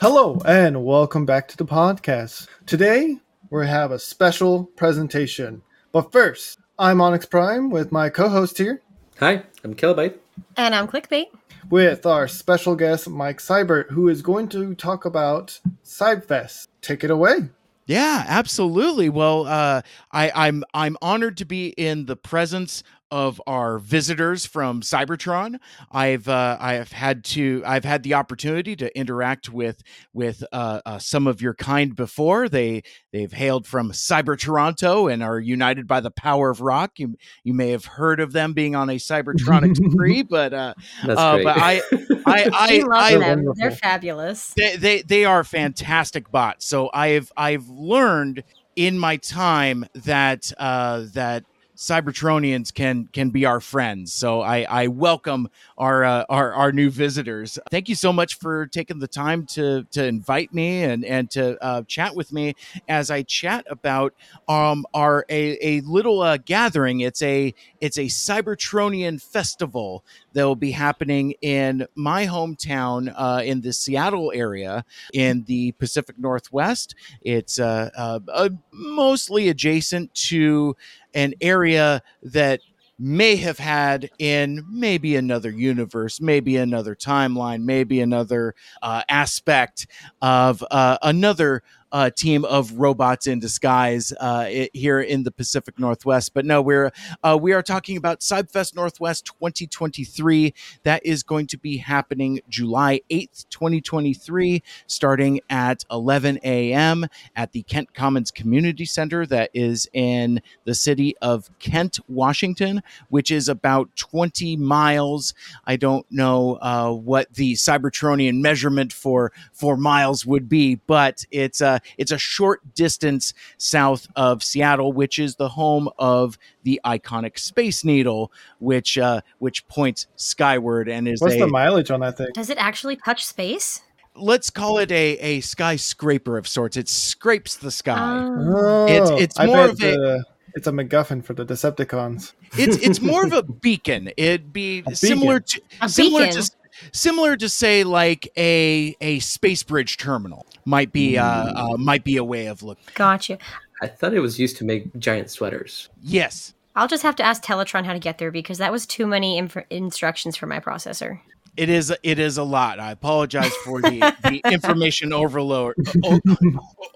Hello and welcome back to the podcast. Today we have a special presentation. But first, I'm Onyx Prime with my co-host here Hi, I'm Kilobyte. And I'm Clickbait. with our special guest Mike Seibert who is going to talk about Cybfest. Take it away. Yeah, absolutely. Well, uh, I, I'm I'm honored to be in the presence of our visitors from Cybertron. I've uh, I have had to I've had the opportunity to interact with with uh, uh, some of your kind before. They they've hailed from Cyber Toronto and are united by the power of rock. You you may have heard of them being on a Cybertronic spree, but uh, That's uh, great. but I I I, we love I, them. wonderful. They're fabulous. they, they they are fantastic bots. So I've I've learned in my time that uh, that Cybertronians can can be our friends. So I, I welcome our, uh, our our new visitors. Thank you so much for taking the time to to invite me and and to uh, chat with me as I chat about um our a, a little uh, gathering. It's a it's a Cybertronian festival that will be happening in my hometown uh, in the Seattle area in the Pacific Northwest. It's uh, uh, uh, mostly adjacent to an area that may have had in maybe another universe, maybe another timeline, maybe another uh, aspect of uh, another uh, team of robots in disguise uh, i- here in the Pacific Northwest. But no, we're uh, we are talking about Cybfest Northwest 2023. That is going to be happening July 8th, 2023, starting at 11 a.m. at the Kent Commons Community Center that is in the city of Kent, Washington, which is about 20 miles. I don't know uh, what the Cybertronian measurement for for miles would be, but it's a it's a short distance south of Seattle, which is the home of the iconic Space Needle, which uh, which points skyward and is What's a the mileage on that thing? Does it actually touch space? let's call it a a skyscraper of sorts. It scrapes the sky. Oh, It's- it's more of a- the- it's a MacGuffin for the Decepticons. it's it's more of a beacon. It'd be A similar beacon. to A similar beacon? to similar to say like a a space bridge terminal might be uh, uh might be a way of looking. got you. I thought it was used to make giant sweaters. Yes. I'll just have to ask Teletraan how to get there because that was too many inf- instructions for my processor. It is it is a lot. I apologize for the, the information overload. O-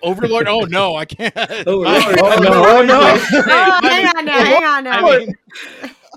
overlord. Oh no, I can't. Oh, I- Oh, no, oh, no. Oh, hang on now, hang on now. I mean,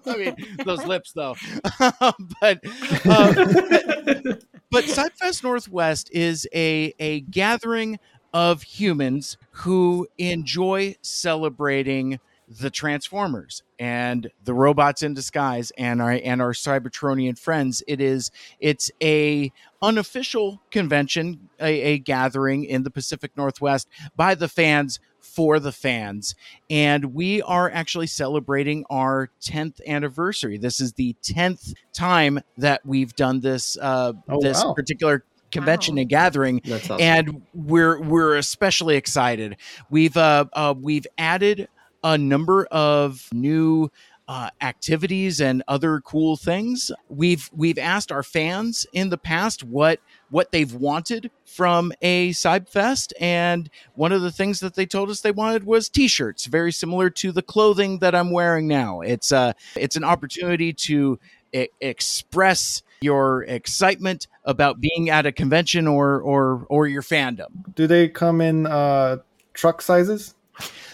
I mean those lips though. but uh, but Cybfest Northwest is a a gathering of humans who enjoy celebrating the Transformers and the robots in disguise and our and our Cybertronian friends. It is it's a unofficial convention, a, a gathering in the Pacific Northwest by the fans for the fans. And we are actually celebrating our 10th anniversary. This is the 10th time that we've done this uh, Oh, this wow. particular convention Wow. and gathering That's awesome. and we're we're especially excited. We've uh, uh we've added a number of new uh, activities and other cool things. We've we've asked our fans in the past what what they've wanted from a Cybfest, and one of the things that they told us they wanted was T-shirts, very similar to the clothing that I'm wearing now. It's uh it's an opportunity to e- express your excitement about being at a convention or or or your fandom. Do they come in uh, truck sizes?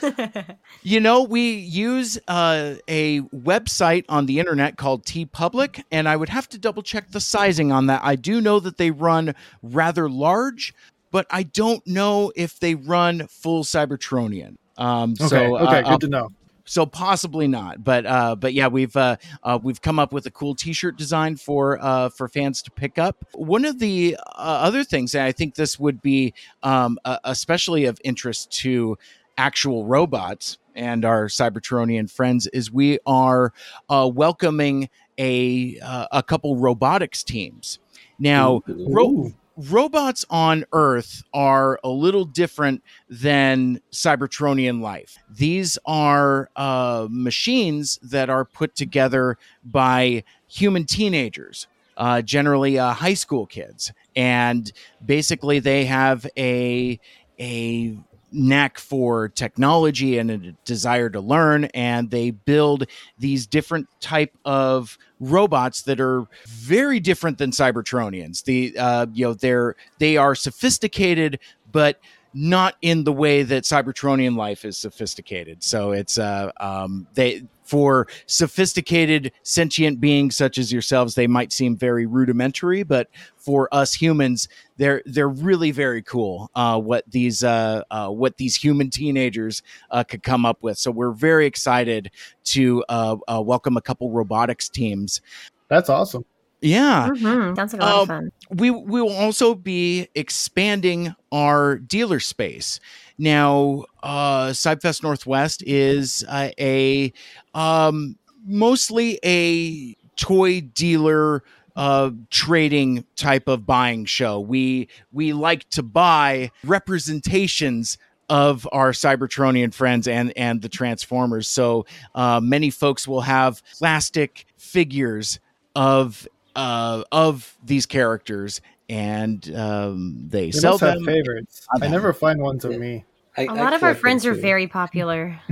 You know, we use uh, a website on the internet called TeePublic, and I would have to double check the sizing on that. I do know that they run rather large, but I don't know if they run full Cybertronian. Um, Okay, so, okay, uh, good to know. so possibly not but uh but yeah we've uh, uh we've come up with a cool t-shirt design for uh for fans to pick up one of the uh, other things and i think this would be um uh, especially of interest to actual robots and our cybertronian friends is we are uh welcoming a uh, a couple robotics teams. Now ro- robots on Earth are a little different than Cybertronian life. These are uh, machines that are put together by human teenagers uh, generally uh, high school kids, and basically they have a a knack for technology and a desire to learn and they build these different type of robots that are very different than cybertronians. The uh, you know they're they are sophisticated but not in the way that cybertronian life is sophisticated. So it's uh um they for sophisticated sentient beings such as yourselves. They might seem very rudimentary but for us humans they're they're really very cool uh, what these uh, uh, what these human teenagers uh, could come up with. So we're very excited to uh, uh, welcome a couple robotics teams. That's awesome. Yeah Mhm. Sounds like a lot Um, of fun. we we will also be expanding our dealer space. Now, uh, Cybfest Northwest is uh, a um, mostly a toy dealer uh, trading type of buying show. We we like to buy representations of our Cybertronian friends and and the Transformers. So uh, many folks will have plastic figures of uh, of these characters, and um, they They sell have them. favorites. I I never find ones of me. I, A I lot of our friends are too. very popular.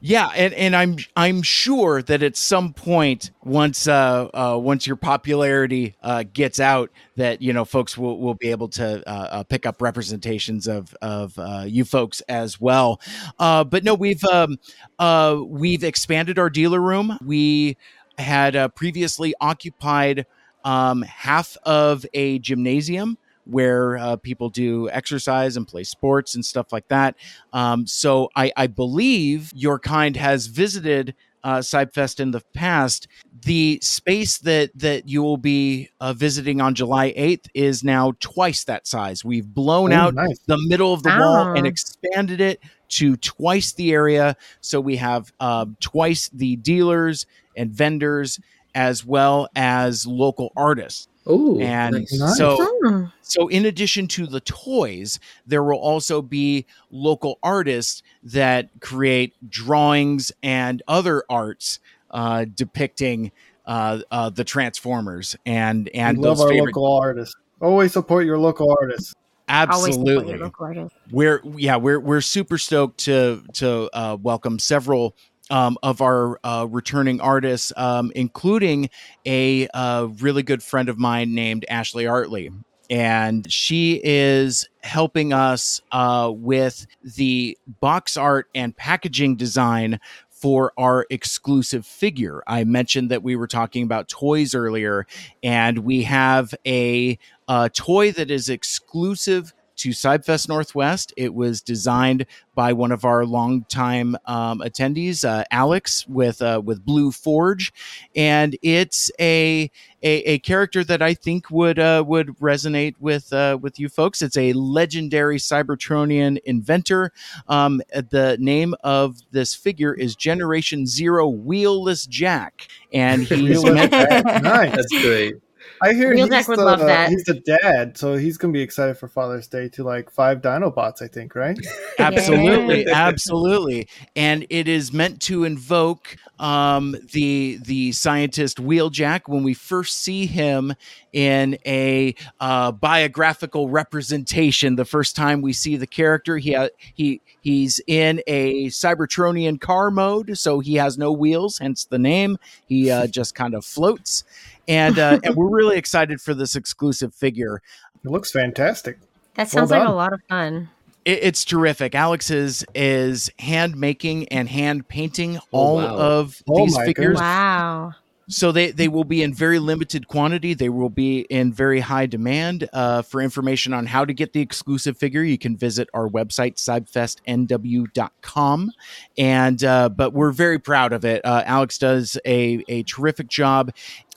Yeah, and, and I'm I'm sure that at some point, once uh, uh, once your popularity uh, gets out, that you know folks will, will be able to uh, uh, pick up representations of of uh, you folks as well. Uh, but no, we've um, uh, we've expanded our dealer room. We had uh, previously occupied um, half of a gymnasium where uh, people do exercise and play sports and stuff like that. Um, so I, I believe your kind has visited uh, Cybfest in the past. The space that that you will be uh, visiting on July 8th is now twice that size. We've blown Oh, out nice. the middle of the wall and Ah. expanded it to twice the area. So we have um, twice the dealers and vendors as well as local artists. Oh, And nice. Nice. so so, in addition to the toys, there will also be local artists that create drawings and other arts uh, depicting uh, uh, the Transformers and and we love our favorite. local artists. Always support your local artists. Always support your Absolutely, local artists. we're yeah we're we're super stoked to to uh, welcome several um, of our uh, returning artists, um, including a uh, really good friend of mine named Ashley Artley. And she is helping us uh, with the box art and packaging design for our exclusive figure. I mentioned that we were talking about toys earlier, and we have a, uh toy that is exclusive to Cybfest Northwest. It was designed by one of our longtime um, attendees, uh, Alex, with uh, with Blue Forge, and it's a, a a character that I think would uh, would resonate with uh, with you folks. It's a legendary Cybertronian inventor. Um, the name of this figure is Generation Zero Wheelless Jack, and he's Wheelless meant nice. That's great. I hear Real he's Jack would the, love that. He's the dad, so he's gonna be excited for Father's Day to like five Dinobots, I think, right? absolutely absolutely. And it is meant to invoke um, the the scientist wheeljack when we first see him in a uh, biographical representation. The first time we see the character he ha- he he's in a cybertronian car mode so he has no wheels hence the name. He uh, just kind of floats and uh, and we're really excited for this exclusive figure It looks fantastic. That sounds Well like a lot of fun. it, it's terrific. Alex is is hand making and hand painting all wow. of Oh these my figures. Wow. So they they will be in very limited quantity. They will be in very high demand. Uh, for information on how to get the exclusive figure, you can visit our website cybfestnw.com. And uh, but we're very proud of it. Uh, Alex does a a terrific job.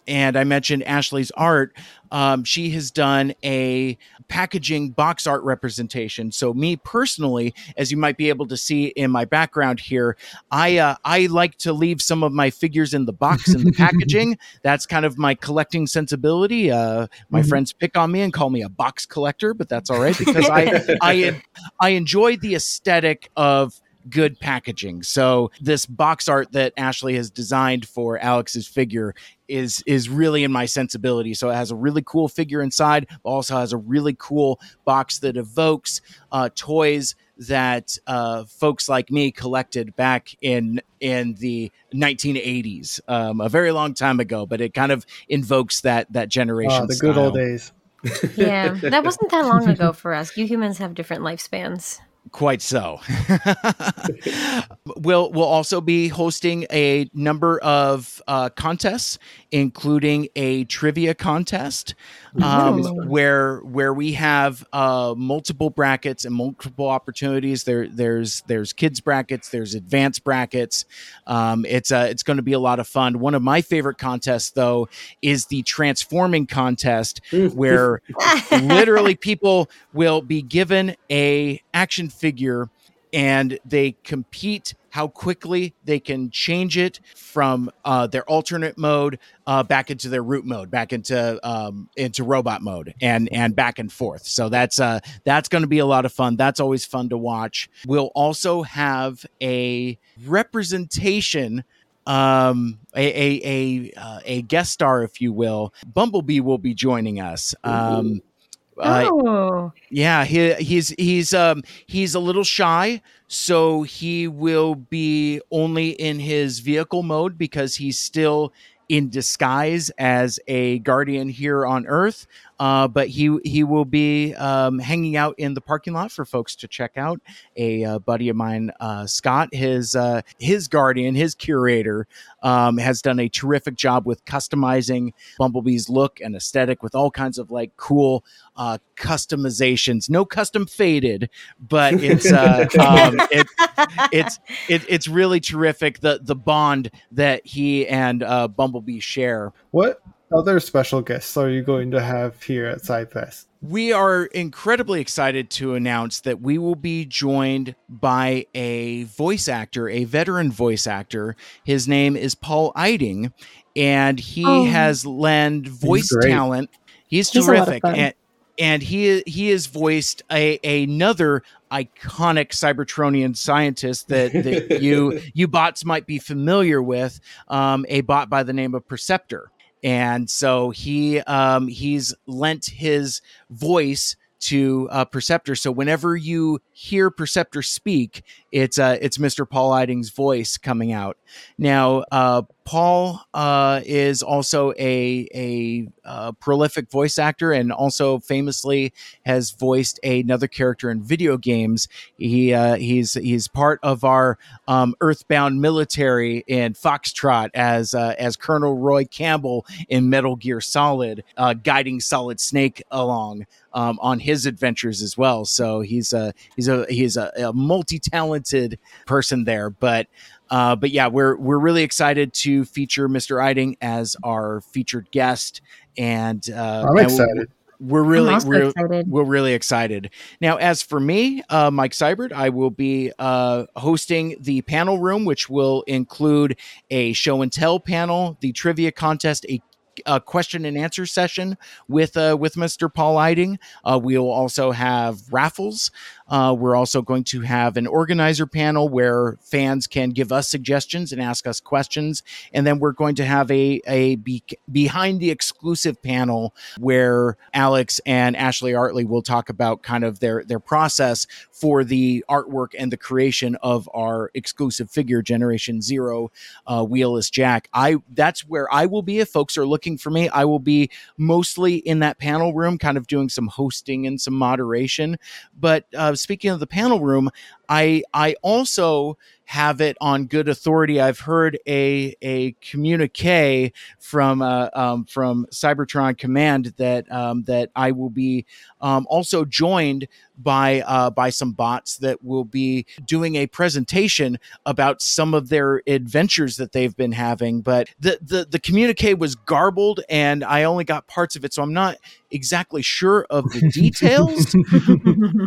And I mentioned Ashley's art. Um, she has done a packaging box art representation. So me personally, as you might be able to see in my background here, I uh, I like to leave some of my figures in the box in the packaging. That's kind of my collecting sensibility. Uh, my Mhm. friends pick on me and call me a box collector, but that's all right because I I I enjoy the aesthetic of good packaging. So this box art that Ashley has designed for Alex's figure is is really in my sensibility. So it has a really cool figure inside, also has a really cool box that evokes uh, toys that uh, folks like me collected back in in the 1980s, um, a very long time ago. But it kind of invokes that that generation. Ah, the good old days. Yeah, that wasn't that long ago for us. You humans have different lifespans. Quite so. we'll we'll also be hosting a number of uh, contests, including a trivia contest, um, where where we have uh, multiple brackets and multiple opportunities. There there's there's kids brackets, there's advanced brackets. Um, it's uh, it's going to be a lot of fun. One of my favorite contests though is the transforming contest, where literally people will be given a action figure and they compete how quickly they can change it from uh, their alternate mode uh, back into their root mode, back into um, into robot mode, and and back and forth. So that's uh, that's going to be a lot of fun. That's always fun to watch. We'll also have a representation um a a a, uh, a guest star if you will bumblebee will be joining us um oh, yeah, he, he's he's um he's a little shy, so he will be only in his vehicle mode because he's still in disguise as a guardian here on Earth. Uh, but he he will be um, hanging out in the parking lot for folks to check out. A uh, buddy of mine, uh, Scott, his uh, his guardian, his curator, um, has done a terrific job with customizing Bumblebee's look and aesthetic with all kinds of like cool uh, customizations. No custom faded, but it's uh, um, it, it's it, it's really terrific. The the bond that he and uh, Bumblebee share. What other special guests are you going to have here at Cybfest? We are incredibly excited to announce that we will be joined by a voice actor, a veteran voice actor. His name is Paul Eiding, and he Oh. has lend voice great. talent. He's He's a lot of terrific, fun. and and he he has voiced a another iconic Cybertronian scientist that, that you you bots might be familiar with, um, a bot by the name of Perceptor and so he um, he's lent his voice to uh, Perceptor. So whenever you hear Perceptor speak, it's uh, it's Mr. Paul Eiding's voice coming out. Now, uh, Paul uh, is also a a uh, prolific voice actor and also famously has voiced another character in video games. He uh, he's he's part of our um, Earthbound military in Foxtrot as uh, as Colonel Roy Campbell in Metal Gear Solid, uh, guiding Solid Snake along um, on his adventures as well. So he's a he's a he's a, a multi talented person there, but. Uh, but yeah, we're we're really excited to feature Mr. Eiding as our featured guest, and uh, I'm and excited. We're really I'm we're, excited. we're really excited. Now, as for me, uh, Mike Seibert, I will be uh, hosting the panel room, which will include a show and tell panel, the trivia contest, a a question and answer session with uh, with Mr. Paul Eiding. Uh, we will also have raffles. Uh, we're also going to have an organizer panel where fans can give us suggestions and ask us questions, and then we're going to have a a be- behind the exclusive panel where Alex and Ashley Artley will talk about kind of their their process for the artwork and the creation of our exclusive figure Generation Zero uh, wheelless Jack. I that's where I will be if folks are looking for me. I will be mostly in that panel room, kind of doing some hosting and some moderation. But uh, speaking of the panel room, I I also have it on good authority. I've heard a a communique from uh, um, from Cybertron Command that um, that I will be um, also joined by uh, by some bots that will be doing a presentation about some of their adventures that they've been having. But the the the communique was garbled, and I only got parts of it, so I'm not exactly sure of the details.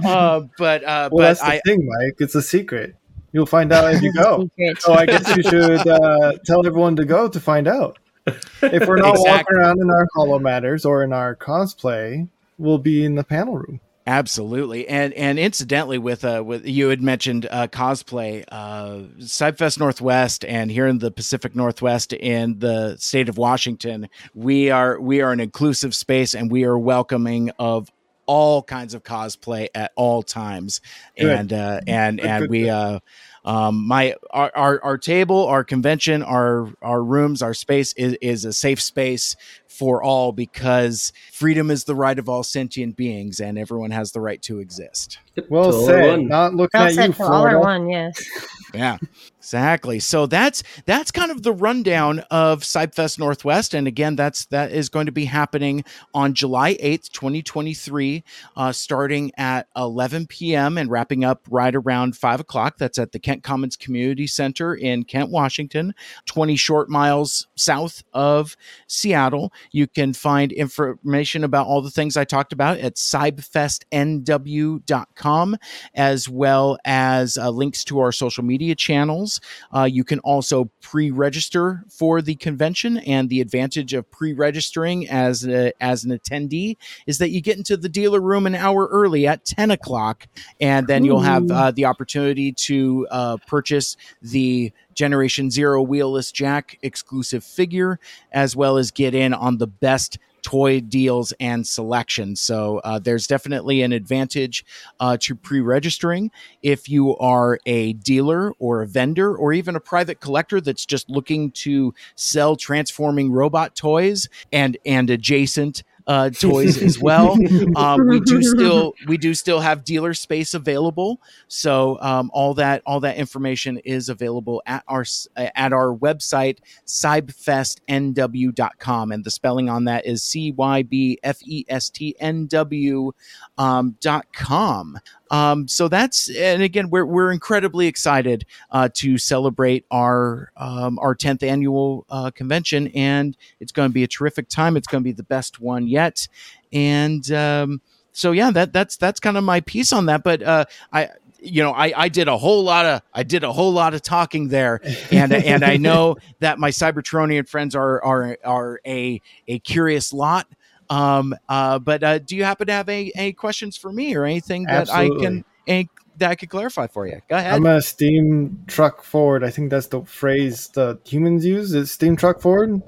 uh, but uh, well, that's but the I thing, Mike. It's a secret. You'll find out as you go. So I guess you should uh, tell everyone to go to find out. If we're not Exactly. walking around in our holomatters or in our cosplay, we'll be in the panel room. Absolutely, and and incidentally, with uh, with you had mentioned uh, cosplay, uh, Cybfest Northwest, and here in the Pacific Northwest in the state of Washington, we are we are an inclusive space, and we are welcoming of all kinds of cosplay at all times, Good. and uh, and Good, and good, we uh, um, my our, our our table, our convention, our our rooms, our space is is a safe space for all because freedom is the right of all sentient beings, and everyone has the right to exist. Well to all said. one. Not looking Well at said, you, till all are Florida. one, yes. Yeah, exactly. So that's that's kind of the rundown of Cybfest Northwest, and again, that's that is going to be happening on July eighth, twenty twenty three, uh, starting at eleven p.m. and wrapping up right around five o'clock. That's at the Kent Commons Community Center in Kent, Washington, twenty short miles south of Seattle. You can find information about all the things I talked about at cybfestnw.com as well as uh, links to our social media channels. Uh, you can also pre-register for the convention, and the advantage of pre-registering as a, as an attendee is that you get into the dealer room an hour early at ten o'clock, and then you'll have uh, the opportunity to uh, purchase the Generation Zero wheelless jack exclusive figure, as well as get in on the best toy deals and selection. So uh, there's definitely an advantage uh, to pre-registering if you are a dealer or a vendor or even a private collector that's just looking to sell transforming robot toys and and adjacent uh, toys as well. Um, we do still we do still have dealer space available, so um, all that all that information is available at our at our website cybfestnw.com and the spelling on that is c y b f e s t n w um, dot com. Um, so that's and again we're we're incredibly excited uh, to celebrate our um, our tenth annual uh, convention, and it's going to be a terrific time. It's going to be the best one yet, and um, so yeah, that that's that's kind of my piece on that. But uh, I you know I, I did a whole lot of I did a whole lot of talking there, and and I know that my Cybertronian friends are are are a a curious lot. Um, uh, but uh, do you happen to have any, any questions for me or anything that I can any, that I could clarify for you? Go ahead. I'm a steam truck forward. I think that's the phrase the humans use. Is steam truck forward?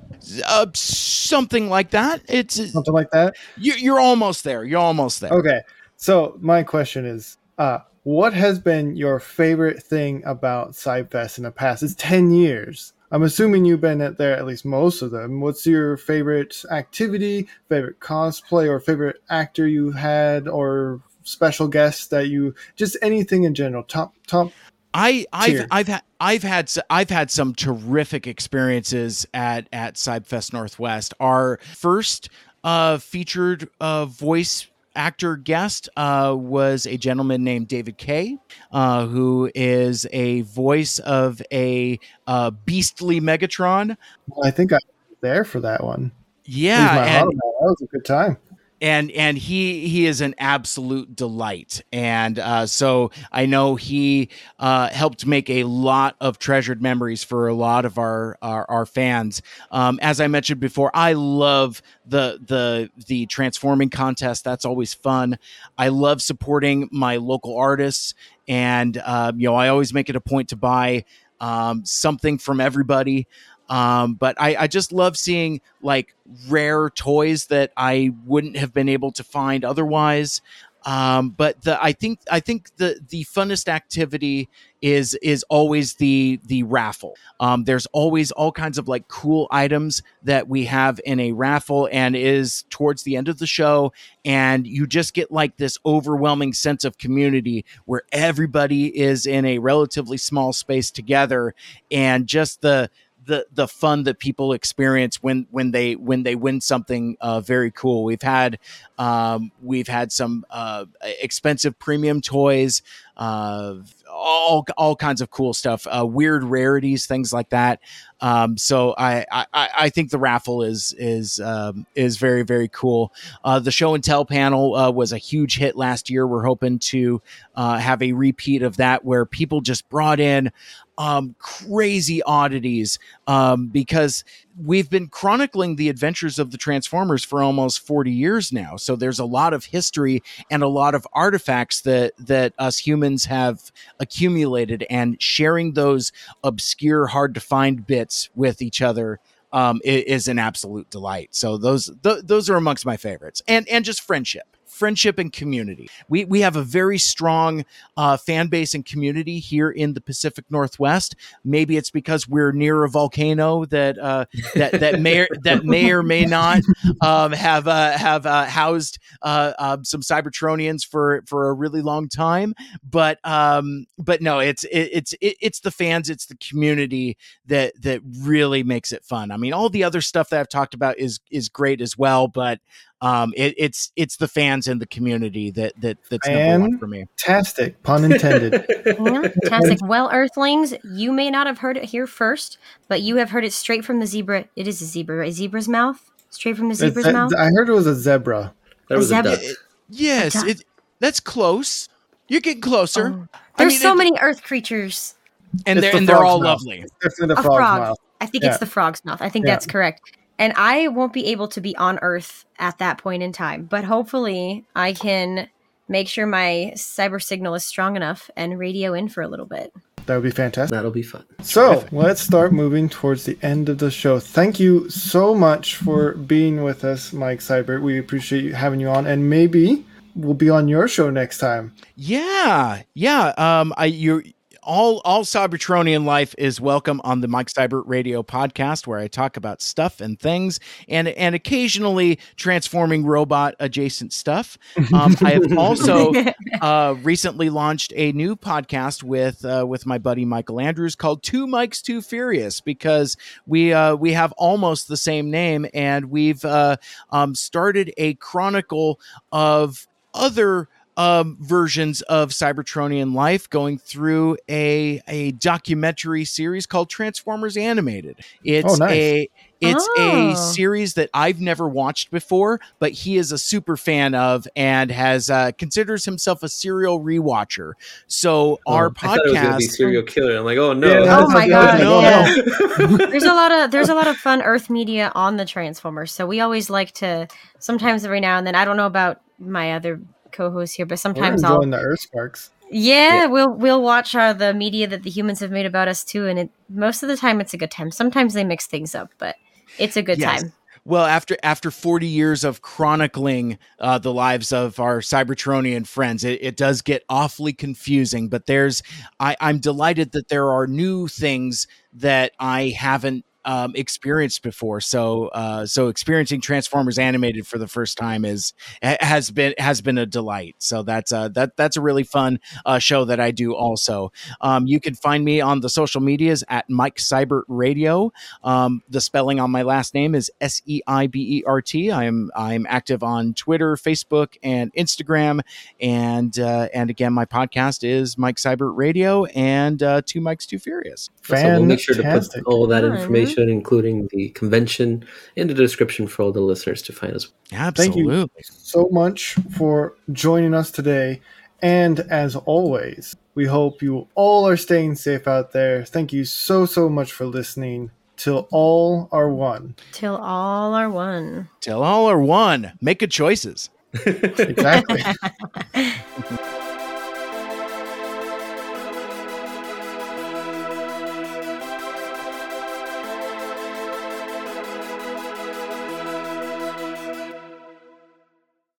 uh, something like that. It's Something like that. you, you're almost there. You're almost there. Okay. So my question is, uh, what has been your favorite thing about Cybfest in the past? It's ten years. I'm assuming you've been at there at least most of them. What's your favorite activity, favorite cosplay, or favorite actor you had, or special guest that you just anything in general? Top top. I I've. I've had I've had I've had some terrific experiences at at Cybfest Northwest. Our first uh, featured uh, voice actor guest uh, was a gentleman named David Kaye, uh, who is a voice of a uh, beastly Megatron. I think I was there for that one. Yeah, and that was a good time. And and he he is an absolute delight. And uh, so i know he uh, helped make a lot of treasured memories for a lot of our our, our fans. Um, as i mentioned before i love the the the transforming contest. That's always fun. I love supporting my local artists. And uh, you know i always make it a point to buy um, something from everybody um, but I, I just love seeing like rare toys that I wouldn't have been able to find otherwise. Um, but the I think I think the the funnest activity is is always the the raffle. Um, there's always all kinds of like cool items that we have in a raffle, and is towards the end of the show, and you just get like this overwhelming sense of community where everybody is in a relatively small space together, and just the the the fun that people experience when when they when they win something uh, very cool. We've had um, we've had some uh, expensive premium toys, uh, all all kinds of cool stuff, uh, weird rarities, things like that. Um, so I, I I think the raffle is is um, is very very cool. Uh, the show and tell panel uh, was a huge hit last year. We're hoping to uh, have a repeat of that where people just brought in um, crazy oddities um, because we've been chronicling the adventures of the Transformers for almost 40 years now. So there's a lot of history and a lot of artifacts that that us humans have accumulated and sharing those obscure hard to find bits with each other um, is, an absolute delight. So those th- those are amongst my favorites, and and just friendship friendship and community. We we have a very strong uh, fan base and community here in the Pacific Northwest. Maybe it's because we're near a volcano that uh, that that may that may or may not um, have uh, have uh, housed uh, um, some Cybertronians for for a really long time. But um, but no, it's it, it's it, it's the fans, it's the community that that really makes it fun. I mean, all the other stuff that I've talked about is is great as well, but um, it, it's it's the fans and the community that that that's number one for me. Fantastic, pun intended. Fantastic. Well, Earthlings, you may not have heard it here first, but you have heard it straight from the zebra. It is a zebra, right? A zebra's mouth, straight from the zebra's mouth. I heard it was a zebra. That was a, zebra. It, yes, it, that's close. You're getting closer. Oh. There's I mean, so it, many Earth creatures, and they're the and they're all mouth. lovely. It's definitely the frog's frog. mouth. I think yeah. it's the frog's mouth. I think yeah. that's correct and I won't be able to be on Earth at that point in time. But hopefully, I can make sure my cyber signal is strong enough and radio in for a little bit. That would be fantastic. That'll be fun. So Terrific. let's start moving towards the end of the show. Thank you so much for being with us, Mike Seibert. We appreciate you having you on, and maybe we'll be on your show next time. Yeah, yeah. Um, I you all all Cybertronian life is welcome on the Mike Seibert Radio podcast, where I talk about stuff and things, and and occasionally transforming robot adjacent stuff. Um, I have also uh, recently launched a new podcast with uh, with my buddy Michael Andrews called Two Mikes Too Furious because we uh, we have almost the same name, and we've uh, um, started a chronicle of other um, versions of Cybertronian life, going through a a documentary series called Transformers Animated. It's oh, nice. a it's oh. a series that I've never watched before, but he is a super fan of and has uh, considers himself a serial rewatcher. So oh, our podcast, serial killer. I'm like, oh no, yeah, oh my god, no. yeah. there's a lot of there's a lot of fun Earth media on the Transformers. So we always like to sometimes every now and then. I don't know about my other co-host here, but sometimes We're I'll the Earth Sparks. Yeah, yeah, we'll we'll watch uh, the media that the humans have made about us too, and it, most of the time it's a good time. Sometimes they mix things up, but it's a good yes. time. Well, after after 40 years of chronicling uh, the lives of our Cybertronian friends, it, it, does get awfully confusing. But there's, I, I'm delighted that there are new things that I haven't um, experienced before. So uh, so experiencing Transformers animated for the first time is has been has been a delight. So that's uh, that that's a really fun uh, show that I do also. Um, you can find me on the social medias at Mike Seibert Radio. Um, the spelling on my last name is S E I B E R T. I'm I'm active on Twitter, Facebook, and Instagram. And uh, and again, my podcast is Mike Seibert Radio and uh, Two Mikes Too Furious. So we'll make sure to put all that information including the convention in the description for all the listeners to find us. Absolutely. Thank you so much for joining us today. And as always, we hope you all are staying safe out there. Thank you so, so much for listening. Till all are one. Till all are one. Till all are one. Make good choices. exactly.